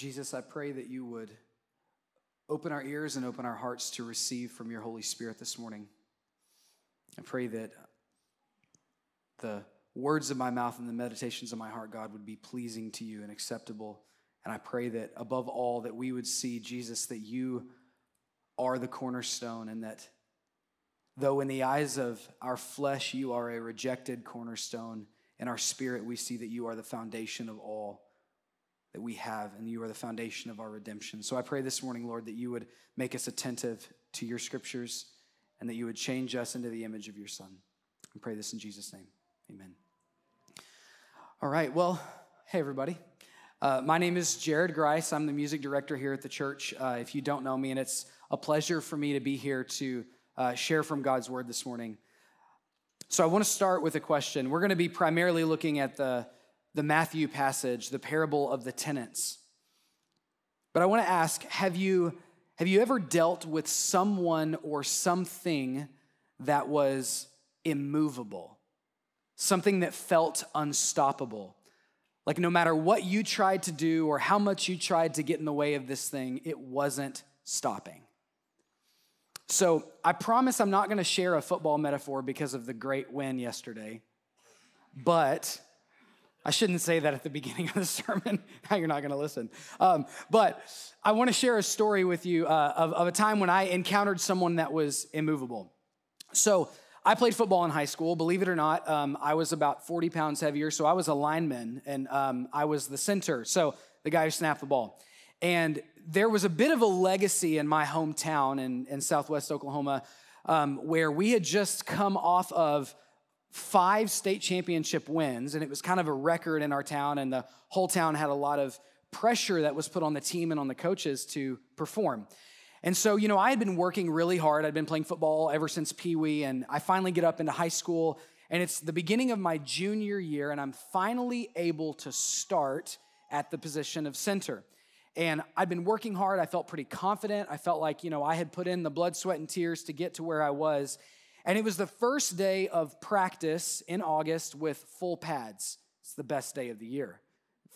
Jesus, I pray that you would open our ears and open our hearts to receive from your Holy Spirit this morning. I pray that the words of my mouth and the meditations of my heart, God, would be pleasing to you and acceptable. And I pray that above all, that we would see, Jesus, that you are the cornerstone and that though in the eyes of our flesh you are a rejected cornerstone, in our spirit we see that you are the foundation of all that we have, and you are the foundation of our redemption. So I pray this morning, Lord, that you would make us attentive to your scriptures and that you would change us into the image of your Son. I pray this in Jesus' name. Amen. All right, well, hey, everybody. Uh, my name is Jared Grice. I'm the music director here at the church. Uh, if you don't know me, and it's a pleasure for me to be here to uh, share from God's word this morning. So I want to start with a question. We're going to be primarily looking at the the Matthew passage, the parable of the tenants. But I want to ask have you, have you ever dealt with someone or something that was immovable? Something that felt unstoppable? Like no matter what you tried to do or how much you tried to get in the way of this thing, it wasn't stopping. So I promise I'm not going to share a football metaphor because of the great win yesterday, but I shouldn't say that at the beginning of the sermon. now you're not going to listen. Um, but I want to share a story with you uh, of, of a time when I encountered someone that was immovable. So I played football in high school. Believe it or not, um, I was about 40 pounds heavier. So I was a lineman and um, I was the center. So the guy who snapped the ball. And there was a bit of a legacy in my hometown in, in southwest Oklahoma um, where we had just come off of five state championship wins, and it was kind of a record in our town, and the whole town had a lot of pressure that was put on the team and on the coaches to perform. And so, you know, I had been working really hard. I'd been playing football ever since Pee Wee, and I finally get up into high school, and it's the beginning of my junior year, and I'm finally able to start at the position of center. And I'd been working hard. I felt pretty confident. I felt like, you know, I had put in the blood, sweat, and tears to get to where I was. And it was the first day of practice in August with full pads. It's the best day of the year.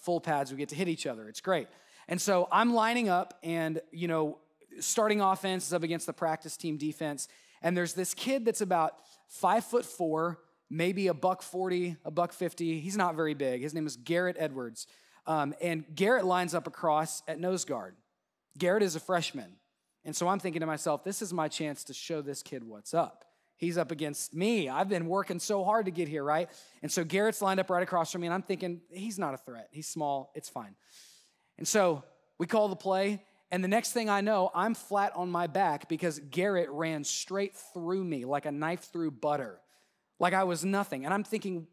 Full pads, we get to hit each other. It's great. And so I'm lining up and, you know, starting offense is up against the practice team defense. And there's this kid that's about five foot four, maybe a buck 40, a buck 50. He's not very big. His name is Garrett Edwards. Um, and Garrett lines up across at nose guard. Garrett is a freshman. And so I'm thinking to myself, this is my chance to show this kid what's up. He's up against me. I've been working so hard to get here, right? And so Garrett's lined up right across from me, and I'm thinking, he's not a threat. He's small. It's fine. And so we call the play, and the next thing I know, I'm flat on my back because Garrett ran straight through me like a knife through butter, like I was nothing. And I'm thinking,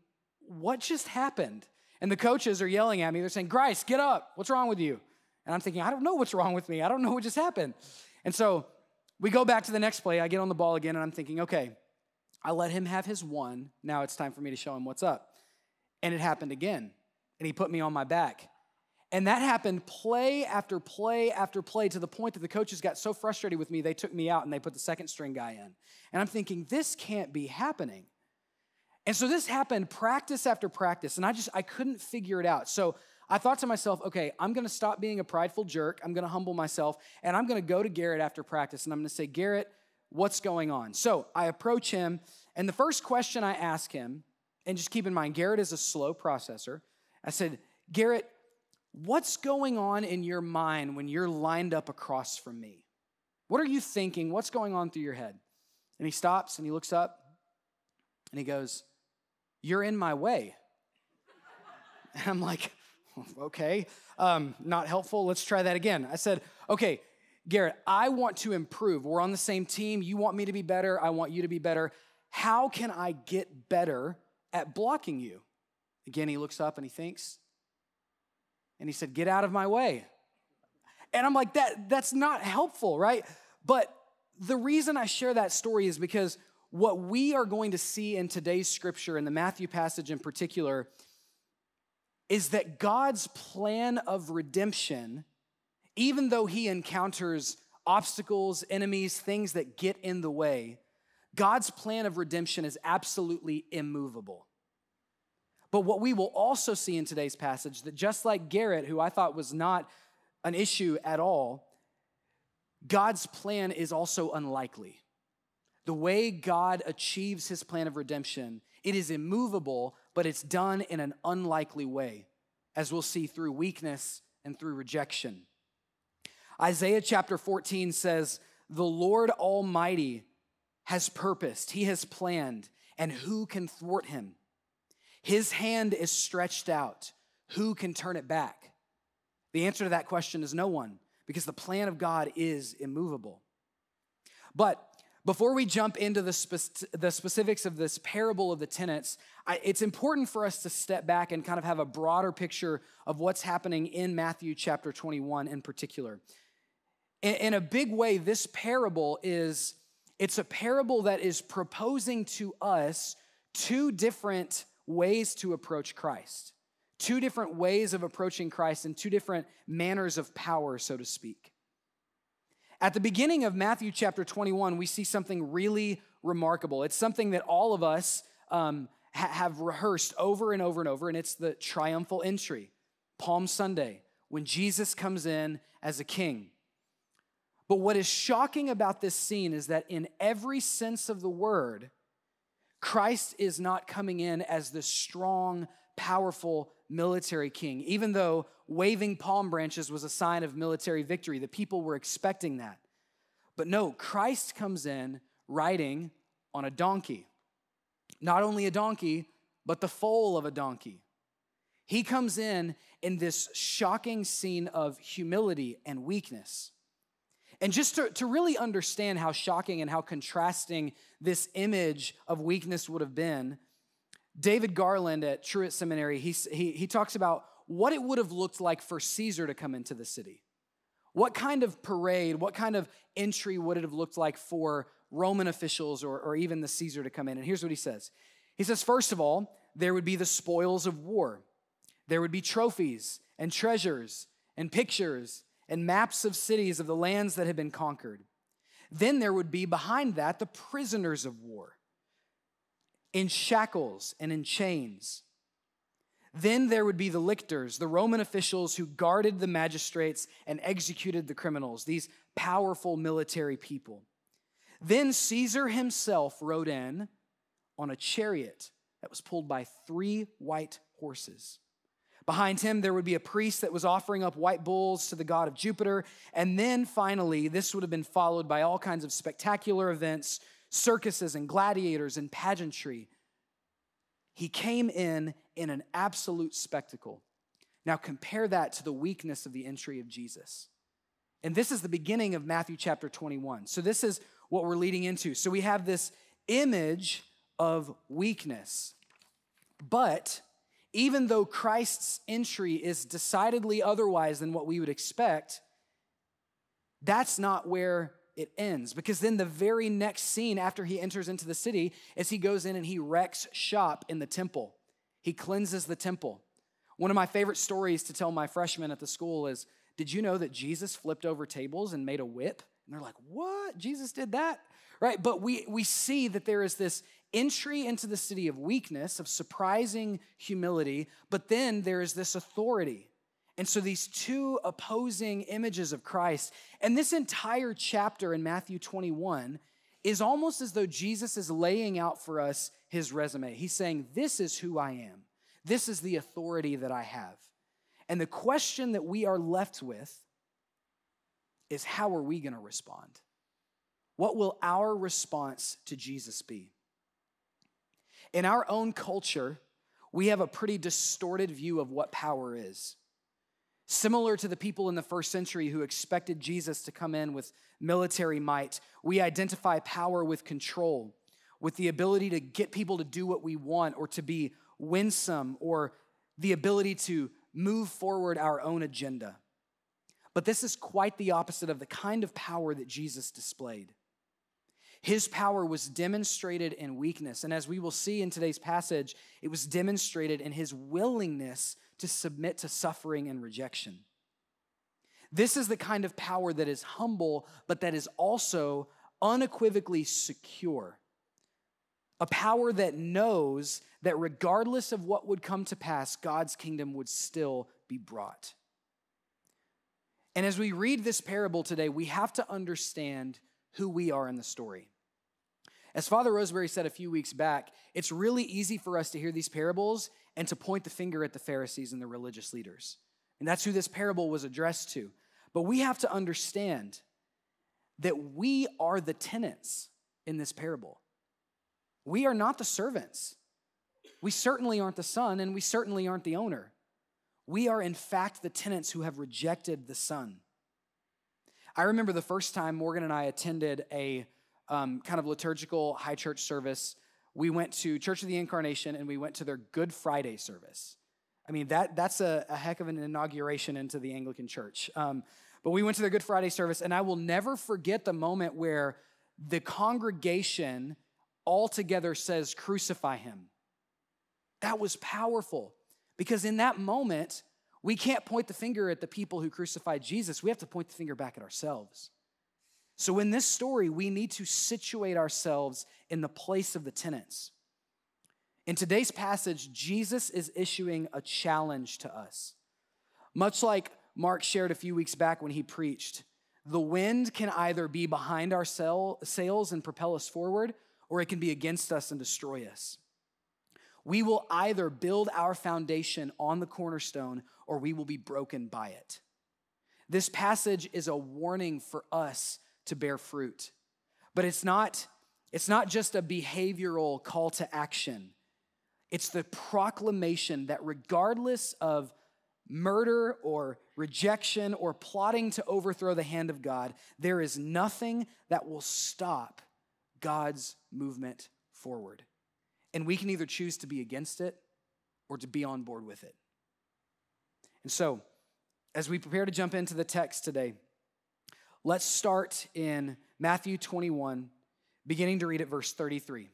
what just happened? And the coaches are yelling at me. They're saying, Grice, get up. What's wrong with you? And I'm thinking, I don't know what's wrong with me. I don't know what just happened. And so we go back to the next play. I get on the ball again, and I'm thinking, okay, I let him have his one. Now it's time for me to show him what's up. And it happened again, and he put me on my back. And that happened play after play after play to the point that the coaches got so frustrated with me, they took me out and they put the second string guy in. And I'm thinking, this can't be happening. And so this happened practice after practice, and I just I couldn't figure it out. So I thought to myself, okay, I'm gonna stop being a prideful jerk. I'm gonna humble myself, and I'm gonna go to Garrett after practice, and I'm gonna say, Garrett, what's going on? So I approach him, and the first question I ask him, and just keep in mind, Garrett is a slow processor. I said, Garrett, what's going on in your mind when you're lined up across from me? What are you thinking? What's going on through your head? And he stops and he looks up and he goes, You're in my way. And I'm like, okay, um, not helpful. Let's try that again. I said, okay, Garrett, I want to improve. We're on the same team. You want me to be better. I want you to be better. How can I get better at blocking you? Again, he looks up and he thinks, and he said, Get out of my way. And I'm like, that, that's not helpful, right? But the reason I share that story is because what we are going to see in today's scripture, in the Matthew passage in particular, is that God's plan of redemption, even though he encounters obstacles, enemies, things that get in the way, God's plan of redemption is absolutely immovable. But what we will also see in today's passage that just like Garrett, who I thought was not an issue at all, God's plan is also unlikely. The way God achieves his plan of redemption, it is immovable, but it's done in an unlikely way, as we'll see through weakness and through rejection. Isaiah chapter 14 says, The Lord Almighty has purposed, he has planned, and who can thwart him? His hand is stretched out. Who can turn it back? The answer to that question is no one, because the plan of God is immovable. But before we jump into the, spe- the specifics of this parable of the tenants, I, it's important for us to step back and kind of have a broader picture of what's happening in Matthew chapter 21 in particular. In, in a big way, this parable is it's a parable that is proposing to us two different ways to approach Christ, two different ways of approaching Christ, and two different manners of power, so to speak. At the beginning of Matthew chapter 21, we see something really remarkable. It's something that all of us um, ha- have rehearsed over and over and over, and it's the triumphal entry, Palm Sunday, when Jesus comes in as a king. But what is shocking about this scene is that in every sense of the word, Christ is not coming in as the strong, powerful military king, even though waving palm branches was a sign of military victory. The people were expecting that. But no, Christ comes in riding on a donkey. Not only a donkey, but the foal of a donkey. He comes in in this shocking scene of humility and weakness. And just to, to really understand how shocking and how contrasting this image of weakness would have been, David Garland at Truett Seminary, he, he, he talks about what it would have looked like for Caesar to come into the city. What kind of parade, what kind of entry would it have looked like for Roman officials or, or even the Caesar to come in? And here's what he says He says, first of all, there would be the spoils of war, there would be trophies and treasures and pictures and maps of cities of the lands that had been conquered. Then there would be behind that the prisoners of war in shackles and in chains. Then there would be the lictors, the Roman officials who guarded the magistrates and executed the criminals, these powerful military people. Then Caesar himself rode in on a chariot that was pulled by three white horses. Behind him, there would be a priest that was offering up white bulls to the god of Jupiter. And then finally, this would have been followed by all kinds of spectacular events, circuses and gladiators and pageantry. He came in in an absolute spectacle. Now, compare that to the weakness of the entry of Jesus. And this is the beginning of Matthew chapter 21. So, this is what we're leading into. So, we have this image of weakness. But even though Christ's entry is decidedly otherwise than what we would expect, that's not where it ends. Because then the very next scene after he enters into the city is he goes in and he wrecks shop in the temple. He cleanses the temple. One of my favorite stories to tell my freshmen at the school is Did you know that Jesus flipped over tables and made a whip? And they're like, What? Jesus did that? Right? But we, we see that there is this entry into the city of weakness, of surprising humility, but then there is this authority. And so these two opposing images of Christ, and this entire chapter in Matthew 21 is almost as though Jesus is laying out for us his resume. He's saying, This is who I am, this is the authority that I have. And the question that we are left with is how are we going to respond? What will our response to Jesus be? In our own culture, we have a pretty distorted view of what power is. Similar to the people in the first century who expected Jesus to come in with military might, we identify power with control, with the ability to get people to do what we want or to be winsome or the ability to move forward our own agenda. But this is quite the opposite of the kind of power that Jesus displayed. His power was demonstrated in weakness. And as we will see in today's passage, it was demonstrated in his willingness to submit to suffering and rejection. This is the kind of power that is humble, but that is also unequivocally secure. a power that knows that regardless of what would come to pass, God's kingdom would still be brought. And as we read this parable today, we have to understand who we are in the story. As Father Roseberry said a few weeks back, it's really easy for us to hear these parables and to point the finger at the Pharisees and the religious leaders. And that's who this parable was addressed to. But we have to understand that we are the tenants in this parable. We are not the servants. We certainly aren't the son, and we certainly aren't the owner. We are, in fact, the tenants who have rejected the son. I remember the first time Morgan and I attended a um, kind of liturgical high church service. We went to Church of the Incarnation and we went to their Good Friday service. I mean, that, that's a, a heck of an inauguration into the Anglican Church. Um, but we went to their Good Friday service, and I will never forget the moment where the congregation all together says, Crucify him. That was powerful because in that moment, we can't point the finger at the people who crucified Jesus. We have to point the finger back at ourselves. So, in this story, we need to situate ourselves in the place of the tenants. In today's passage, Jesus is issuing a challenge to us. Much like Mark shared a few weeks back when he preached, the wind can either be behind our sails and propel us forward, or it can be against us and destroy us. We will either build our foundation on the cornerstone or we will be broken by it. This passage is a warning for us to bear fruit. But it's not, it's not just a behavioral call to action, it's the proclamation that regardless of murder or rejection or plotting to overthrow the hand of God, there is nothing that will stop God's movement forward. And we can either choose to be against it or to be on board with it. And so, as we prepare to jump into the text today, let's start in Matthew 21, beginning to read at verse 33.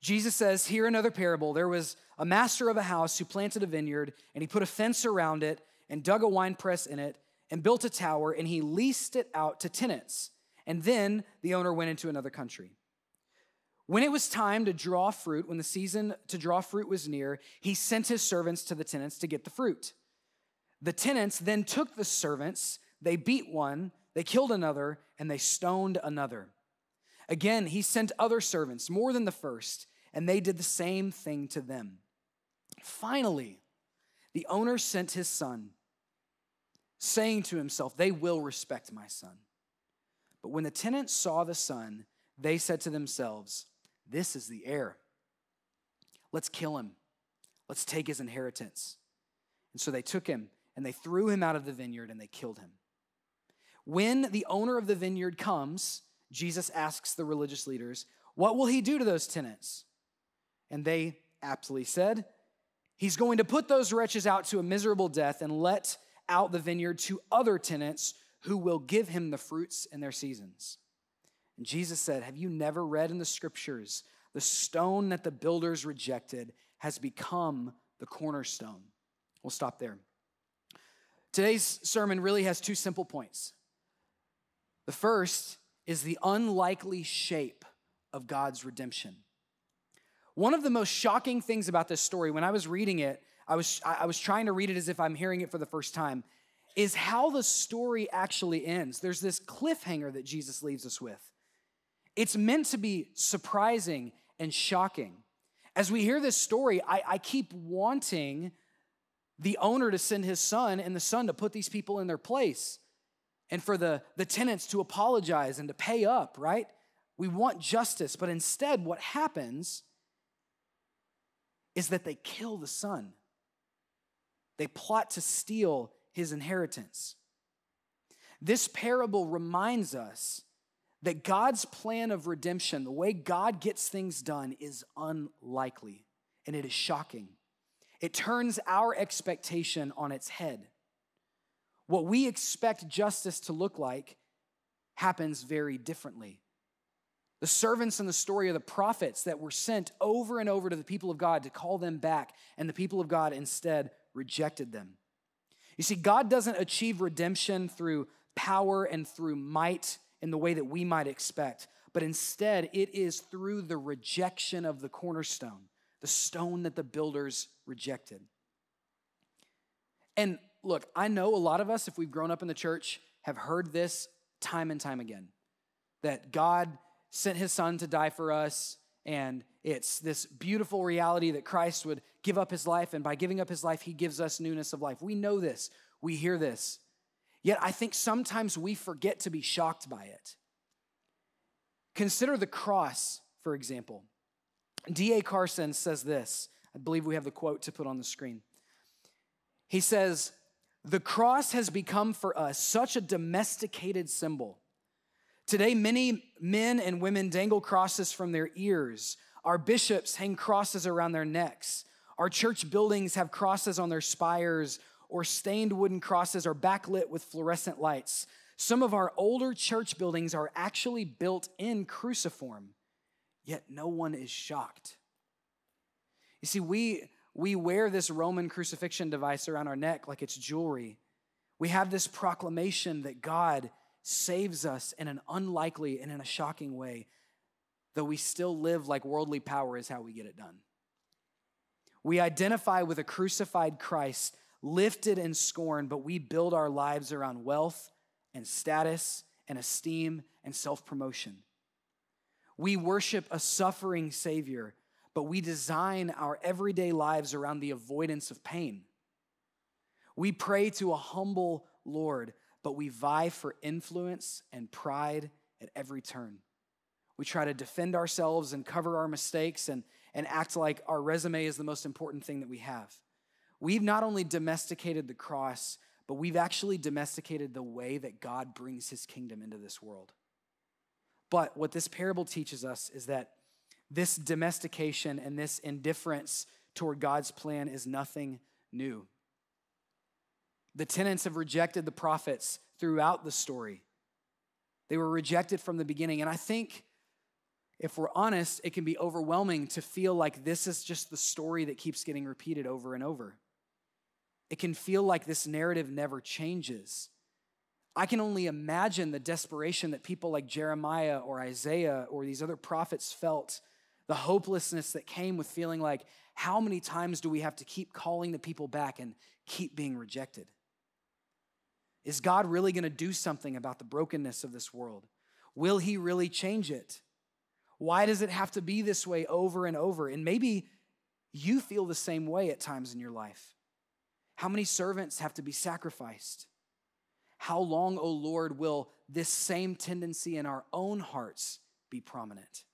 Jesus says, Hear another parable. There was a master of a house who planted a vineyard, and he put a fence around it, and dug a winepress in it, and built a tower, and he leased it out to tenants. And then the owner went into another country. When it was time to draw fruit, when the season to draw fruit was near, he sent his servants to the tenants to get the fruit. The tenants then took the servants, they beat one, they killed another, and they stoned another. Again, he sent other servants, more than the first, and they did the same thing to them. Finally, the owner sent his son, saying to himself, They will respect my son. But when the tenants saw the son, they said to themselves, this is the heir. Let's kill him. Let's take his inheritance. And so they took him and they threw him out of the vineyard and they killed him. When the owner of the vineyard comes, Jesus asks the religious leaders, What will he do to those tenants? And they aptly said, He's going to put those wretches out to a miserable death and let out the vineyard to other tenants who will give him the fruits in their seasons. And Jesus said, Have you never read in the scriptures, the stone that the builders rejected has become the cornerstone? We'll stop there. Today's sermon really has two simple points. The first is the unlikely shape of God's redemption. One of the most shocking things about this story, when I was reading it, I was, I was trying to read it as if I'm hearing it for the first time, is how the story actually ends. There's this cliffhanger that Jesus leaves us with. It's meant to be surprising and shocking. As we hear this story, I, I keep wanting the owner to send his son and the son to put these people in their place and for the, the tenants to apologize and to pay up, right? We want justice, but instead, what happens is that they kill the son. They plot to steal his inheritance. This parable reminds us that God's plan of redemption, the way God gets things done, is unlikely and it is shocking. It turns our expectation on its head. What we expect justice to look like happens very differently. The servants in the story are the prophets that were sent over and over to the people of God to call them back, and the people of God instead rejected them. You see, God doesn't achieve redemption through power and through might in the way that we might expect, but instead it is through the rejection of the cornerstone, the stone that the builders rejected. And look, I know a lot of us, if we've grown up in the church, have heard this time and time again that God sent his son to die for us. And it's this beautiful reality that Christ would give up his life. And by giving up his life, he gives us newness of life. We know this, we hear this. Yet I think sometimes we forget to be shocked by it. Consider the cross, for example. D.A. Carson says this. I believe we have the quote to put on the screen. He says, The cross has become for us such a domesticated symbol Today, many men and women dangle crosses from their ears. Our bishops hang crosses around their necks. Our church buildings have crosses on their spires, or stained wooden crosses are backlit with fluorescent lights. Some of our older church buildings are actually built in cruciform, yet no one is shocked. You see, we, we wear this Roman crucifixion device around our neck like it's jewelry. We have this proclamation that God saves us in an unlikely and in a shocking way, though we still live like worldly power is how we get it done. We identify with a crucified Christ, lifted in scorn, but we build our lives around wealth and status and esteem and self promotion. We worship a suffering Savior, but we design our everyday lives around the avoidance of pain. We pray to a humble Lord, but we vie for influence and pride at every turn. We try to defend ourselves and cover our mistakes and, and act like our resume is the most important thing that we have. We've not only domesticated the cross, but we've actually domesticated the way that God brings his kingdom into this world. But what this parable teaches us is that this domestication and this indifference toward God's plan is nothing new. The tenants have rejected the prophets throughout the story. They were rejected from the beginning. And I think, if we're honest, it can be overwhelming to feel like this is just the story that keeps getting repeated over and over. It can feel like this narrative never changes. I can only imagine the desperation that people like Jeremiah or Isaiah or these other prophets felt, the hopelessness that came with feeling like, how many times do we have to keep calling the people back and keep being rejected? Is God really going to do something about the brokenness of this world? Will He really change it? Why does it have to be this way over and over? And maybe you feel the same way at times in your life. How many servants have to be sacrificed? How long, O oh Lord, will this same tendency in our own hearts be prominent?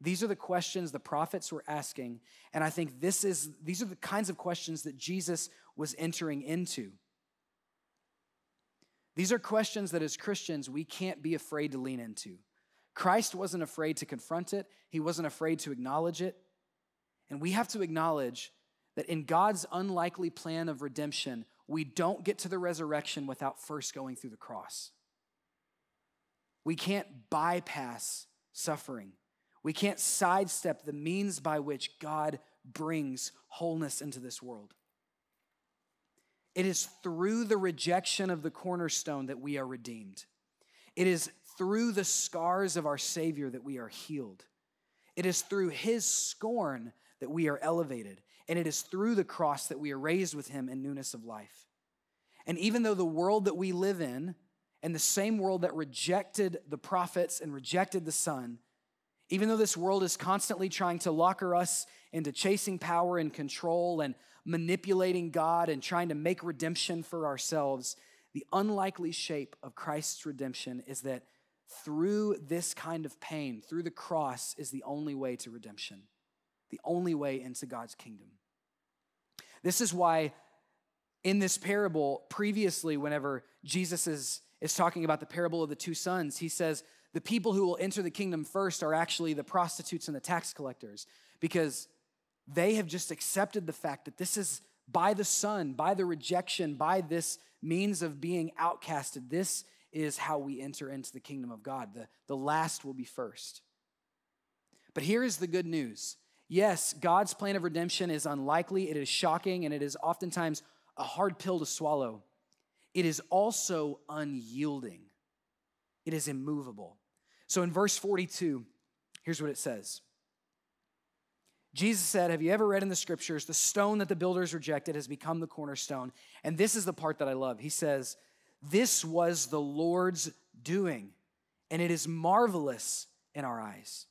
These are the questions the prophets were asking, and I think this is these are the kinds of questions that Jesus was entering into. These are questions that as Christians we can't be afraid to lean into. Christ wasn't afraid to confront it, he wasn't afraid to acknowledge it. And we have to acknowledge that in God's unlikely plan of redemption, we don't get to the resurrection without first going through the cross. We can't bypass suffering. We can't sidestep the means by which God brings wholeness into this world. It is through the rejection of the cornerstone that we are redeemed. It is through the scars of our Savior that we are healed. It is through his scorn that we are elevated. And it is through the cross that we are raised with him in newness of life. And even though the world that we live in, and the same world that rejected the prophets and rejected the Son, even though this world is constantly trying to locker us into chasing power and control and manipulating God and trying to make redemption for ourselves, the unlikely shape of Christ's redemption is that through this kind of pain, through the cross, is the only way to redemption, the only way into God's kingdom. This is why, in this parable, previously, whenever Jesus is, is talking about the parable of the two sons, he says, The people who will enter the kingdom first are actually the prostitutes and the tax collectors, because they have just accepted the fact that this is by the Son, by the rejection, by this means of being outcasted. This is how we enter into the kingdom of God. The, the last will be first. But here is the good news. Yes, God's plan of redemption is unlikely, it is shocking, and it is oftentimes a hard pill to swallow. It is also unyielding, it is immovable. So in verse 42, here's what it says Jesus said, Have you ever read in the scriptures, the stone that the builders rejected has become the cornerstone? And this is the part that I love. He says, This was the Lord's doing, and it is marvelous in our eyes.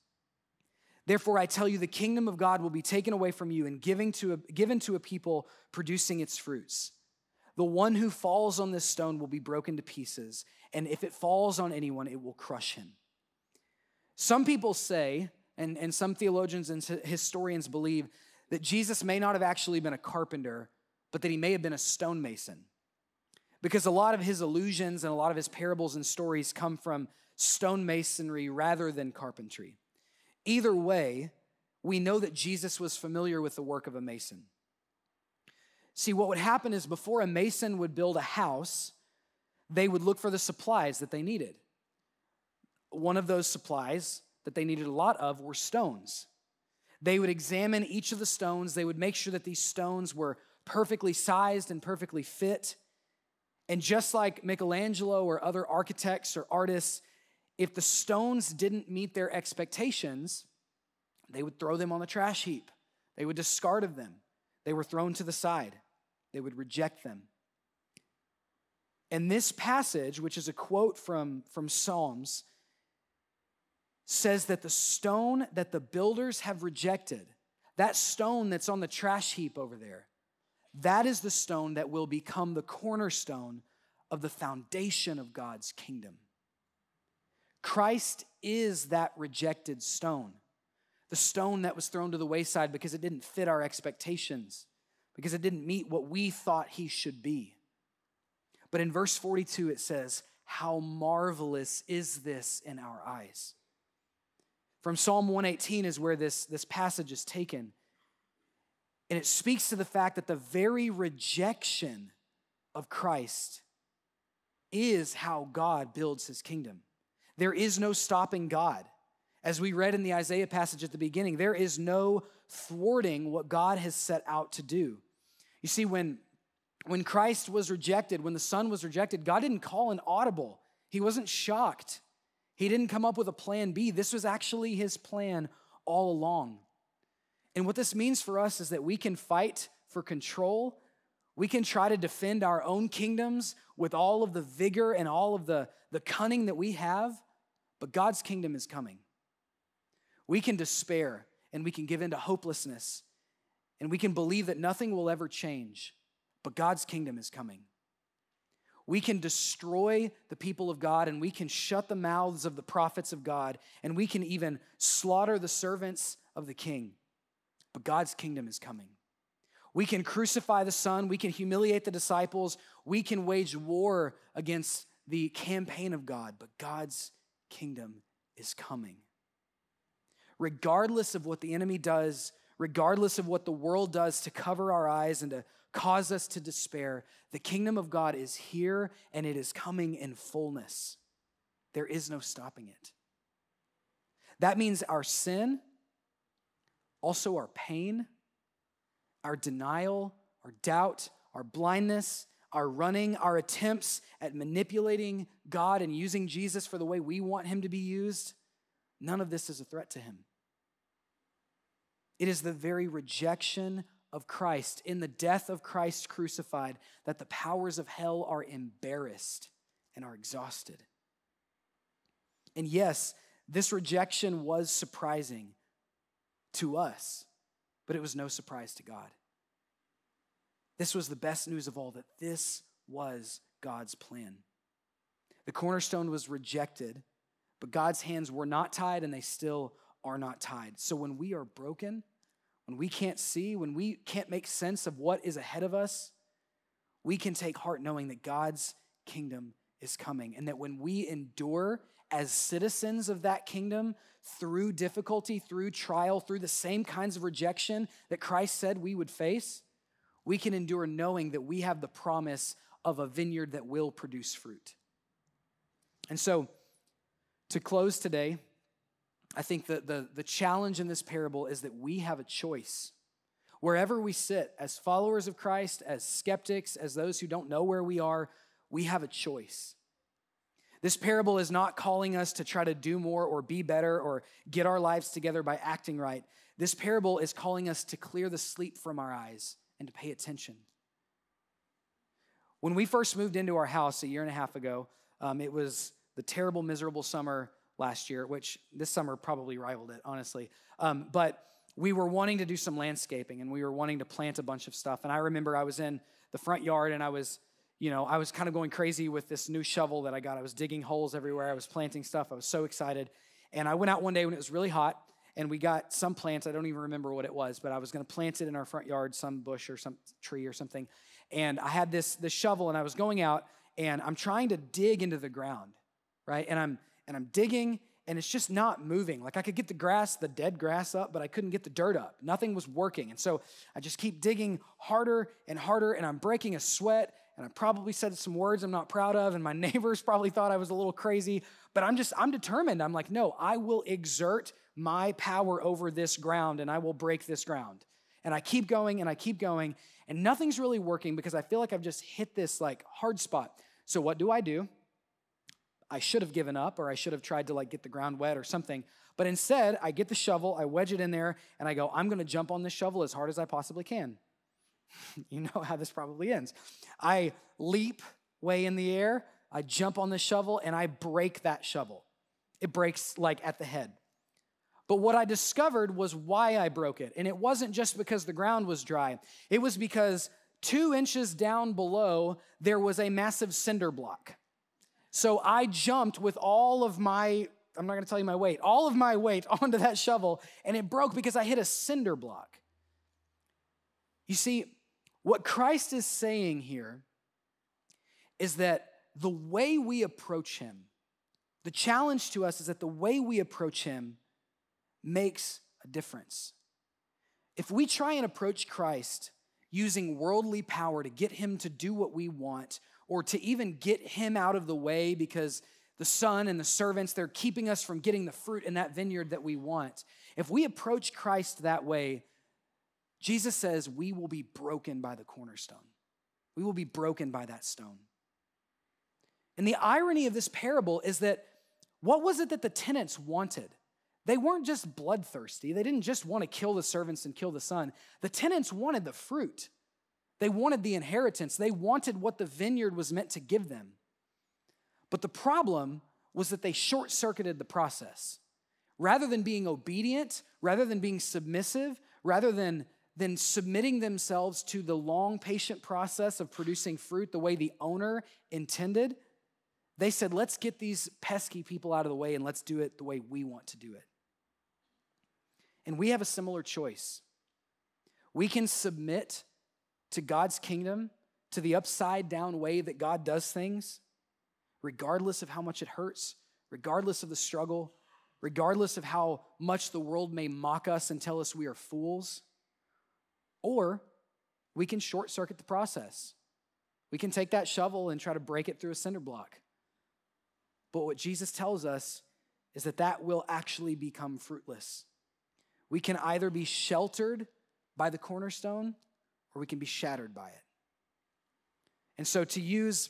Therefore, I tell you, the kingdom of God will be taken away from you and given to a, given to a people producing its fruits. The one who falls on this stone will be broken to pieces, and if it falls on anyone, it will crush him. Some people say and, and some theologians and historians believe that Jesus may not have actually been a carpenter, but that he may have been a stonemason. Because a lot of his allusions and a lot of his parables and stories come from stonemasonry rather than carpentry. Either way, we know that Jesus was familiar with the work of a mason. See, what would happen is before a mason would build a house, they would look for the supplies that they needed. One of those supplies that they needed a lot of were stones. They would examine each of the stones, they would make sure that these stones were perfectly sized and perfectly fit. And just like Michelangelo or other architects or artists, if the stones didn't meet their expectations, they would throw them on the trash heap. They would discard of them. They were thrown to the side. They would reject them. And this passage, which is a quote from, from Psalms, says that the stone that the builders have rejected, that stone that's on the trash heap over there, that is the stone that will become the cornerstone of the foundation of God's kingdom. Christ is that rejected stone, the stone that was thrown to the wayside because it didn't fit our expectations, because it didn't meet what we thought he should be. But in verse 42, it says, How marvelous is this in our eyes! From Psalm 118 is where this, this passage is taken. And it speaks to the fact that the very rejection of Christ is how God builds his kingdom. There is no stopping God. As we read in the Isaiah passage at the beginning, there is no thwarting what God has set out to do. You see, when, when Christ was rejected, when the Son was rejected, God didn't call an audible. He wasn't shocked. He didn't come up with a plan B. This was actually his plan all along. And what this means for us is that we can fight for control. We can try to defend our own kingdoms with all of the vigor and all of the, the cunning that we have, but God's kingdom is coming. We can despair and we can give in to hopelessness and we can believe that nothing will ever change, but God's kingdom is coming. We can destroy the people of God and we can shut the mouths of the prophets of God and we can even slaughter the servants of the king. But God's kingdom is coming. We can crucify the Son, we can humiliate the disciples, we can wage war against the campaign of God, but God's kingdom is coming. Regardless of what the enemy does, regardless of what the world does to cover our eyes and to cause us to despair. The kingdom of God is here and it is coming in fullness. There is no stopping it. That means our sin, also our pain, our denial, our doubt, our blindness, our running, our attempts at manipulating God and using Jesus for the way we want him to be used, none of this is a threat to him. It is the very rejection of Christ, in the death of Christ crucified, that the powers of hell are embarrassed and are exhausted. And yes, this rejection was surprising to us, but it was no surprise to God. This was the best news of all that this was God's plan. The cornerstone was rejected, but God's hands were not tied and they still are not tied. So when we are broken, when we can't see, when we can't make sense of what is ahead of us, we can take heart knowing that God's kingdom is coming and that when we endure as citizens of that kingdom through difficulty, through trial, through the same kinds of rejection that Christ said we would face, we can endure knowing that we have the promise of a vineyard that will produce fruit. And so, to close today, I think the, the challenge in this parable is that we have a choice. Wherever we sit, as followers of Christ, as skeptics, as those who don't know where we are, we have a choice. This parable is not calling us to try to do more or be better or get our lives together by acting right. This parable is calling us to clear the sleep from our eyes and to pay attention. When we first moved into our house a year and a half ago, um, it was the terrible, miserable summer last year, which this summer probably rivaled it, honestly. Um, but we were wanting to do some landscaping and we were wanting to plant a bunch of stuff. And I remember I was in the front yard and I was, you know, I was kind of going crazy with this new shovel that I got. I was digging holes everywhere. I was planting stuff. I was so excited. And I went out one day when it was really hot and we got some plants. I don't even remember what it was, but I was going to plant it in our front yard, some bush or some tree or something. And I had this, this shovel and I was going out and I'm trying to dig into the ground, right? And I'm and I'm digging and it's just not moving. Like I could get the grass, the dead grass up, but I couldn't get the dirt up. Nothing was working. And so I just keep digging harder and harder, and I'm breaking a sweat. And I probably said some words I'm not proud of, and my neighbors probably thought I was a little crazy. But I'm just, I'm determined. I'm like, no, I will exert my power over this ground and I will break this ground. And I keep going and I keep going, and nothing's really working because I feel like I've just hit this like hard spot. So what do I do? I should have given up or I should have tried to like get the ground wet or something. But instead, I get the shovel, I wedge it in there, and I go, I'm gonna jump on this shovel as hard as I possibly can. you know how this probably ends. I leap way in the air, I jump on the shovel, and I break that shovel. It breaks like at the head. But what I discovered was why I broke it. And it wasn't just because the ground was dry, it was because two inches down below, there was a massive cinder block. So I jumped with all of my, I'm not gonna tell you my weight, all of my weight onto that shovel, and it broke because I hit a cinder block. You see, what Christ is saying here is that the way we approach Him, the challenge to us is that the way we approach Him makes a difference. If we try and approach Christ using worldly power to get Him to do what we want, or to even get him out of the way because the son and the servants, they're keeping us from getting the fruit in that vineyard that we want. If we approach Christ that way, Jesus says we will be broken by the cornerstone. We will be broken by that stone. And the irony of this parable is that what was it that the tenants wanted? They weren't just bloodthirsty. They didn't just want to kill the servants and kill the son. The tenants wanted the fruit. They wanted the inheritance, they wanted what the vineyard was meant to give them. But the problem was that they short circuited the process. Rather than being obedient, rather than being submissive, rather than, than submitting themselves to the long, patient process of producing fruit the way the owner intended, they said, let's get these pesky people out of the way and let's do it the way we want to do it. And we have a similar choice. We can submit to God's kingdom, to the upside down way that God does things, regardless of how much it hurts, regardless of the struggle, regardless of how much the world may mock us and tell us we are fools. Or we can short circuit the process. We can take that shovel and try to break it through a cinder block. But what Jesus tells us is that that will actually become fruitless. We can either be sheltered by the cornerstone or we can be shattered by it. And so, to use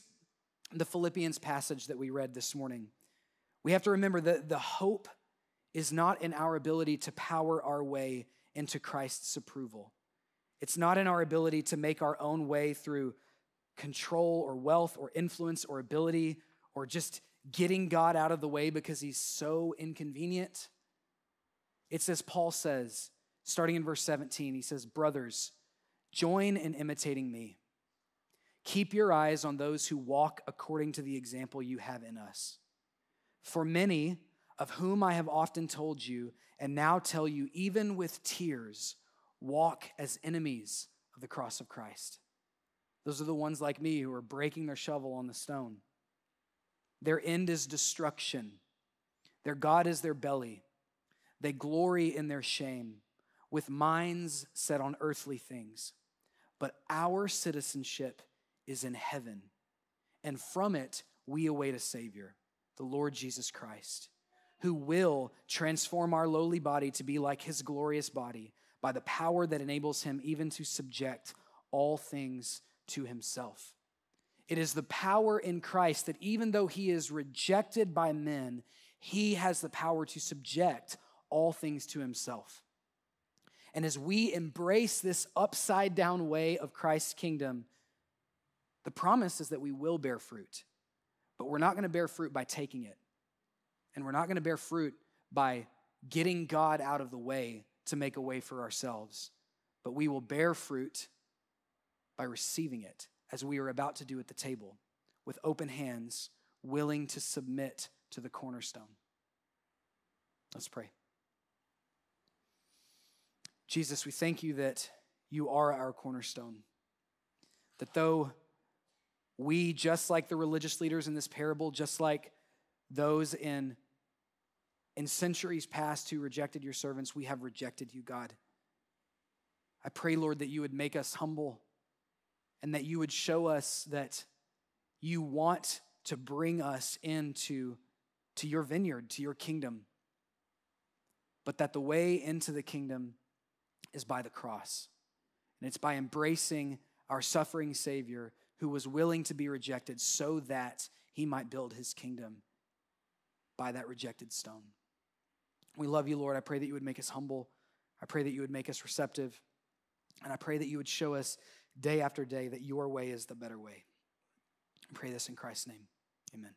the Philippians passage that we read this morning, we have to remember that the hope is not in our ability to power our way into Christ's approval. It's not in our ability to make our own way through control or wealth or influence or ability or just getting God out of the way because he's so inconvenient. It's as Paul says, starting in verse 17, he says, Brothers, Join in imitating me. Keep your eyes on those who walk according to the example you have in us. For many, of whom I have often told you, and now tell you, even with tears, walk as enemies of the cross of Christ. Those are the ones like me who are breaking their shovel on the stone. Their end is destruction. Their God is their belly. They glory in their shame, with minds set on earthly things. But our citizenship is in heaven, and from it we await a Savior, the Lord Jesus Christ, who will transform our lowly body to be like his glorious body by the power that enables him even to subject all things to himself. It is the power in Christ that even though he is rejected by men, he has the power to subject all things to himself. And as we embrace this upside down way of Christ's kingdom, the promise is that we will bear fruit. But we're not going to bear fruit by taking it. And we're not going to bear fruit by getting God out of the way to make a way for ourselves. But we will bear fruit by receiving it, as we are about to do at the table, with open hands, willing to submit to the cornerstone. Let's pray. Jesus, we thank you that you are our cornerstone. That though we, just like the religious leaders in this parable, just like those in, in centuries past who rejected your servants, we have rejected you, God. I pray, Lord, that you would make us humble and that you would show us that you want to bring us into to your vineyard, to your kingdom, but that the way into the kingdom is by the cross. And it's by embracing our suffering Savior who was willing to be rejected so that he might build his kingdom by that rejected stone. We love you, Lord. I pray that you would make us humble. I pray that you would make us receptive. And I pray that you would show us day after day that your way is the better way. I pray this in Christ's name. Amen.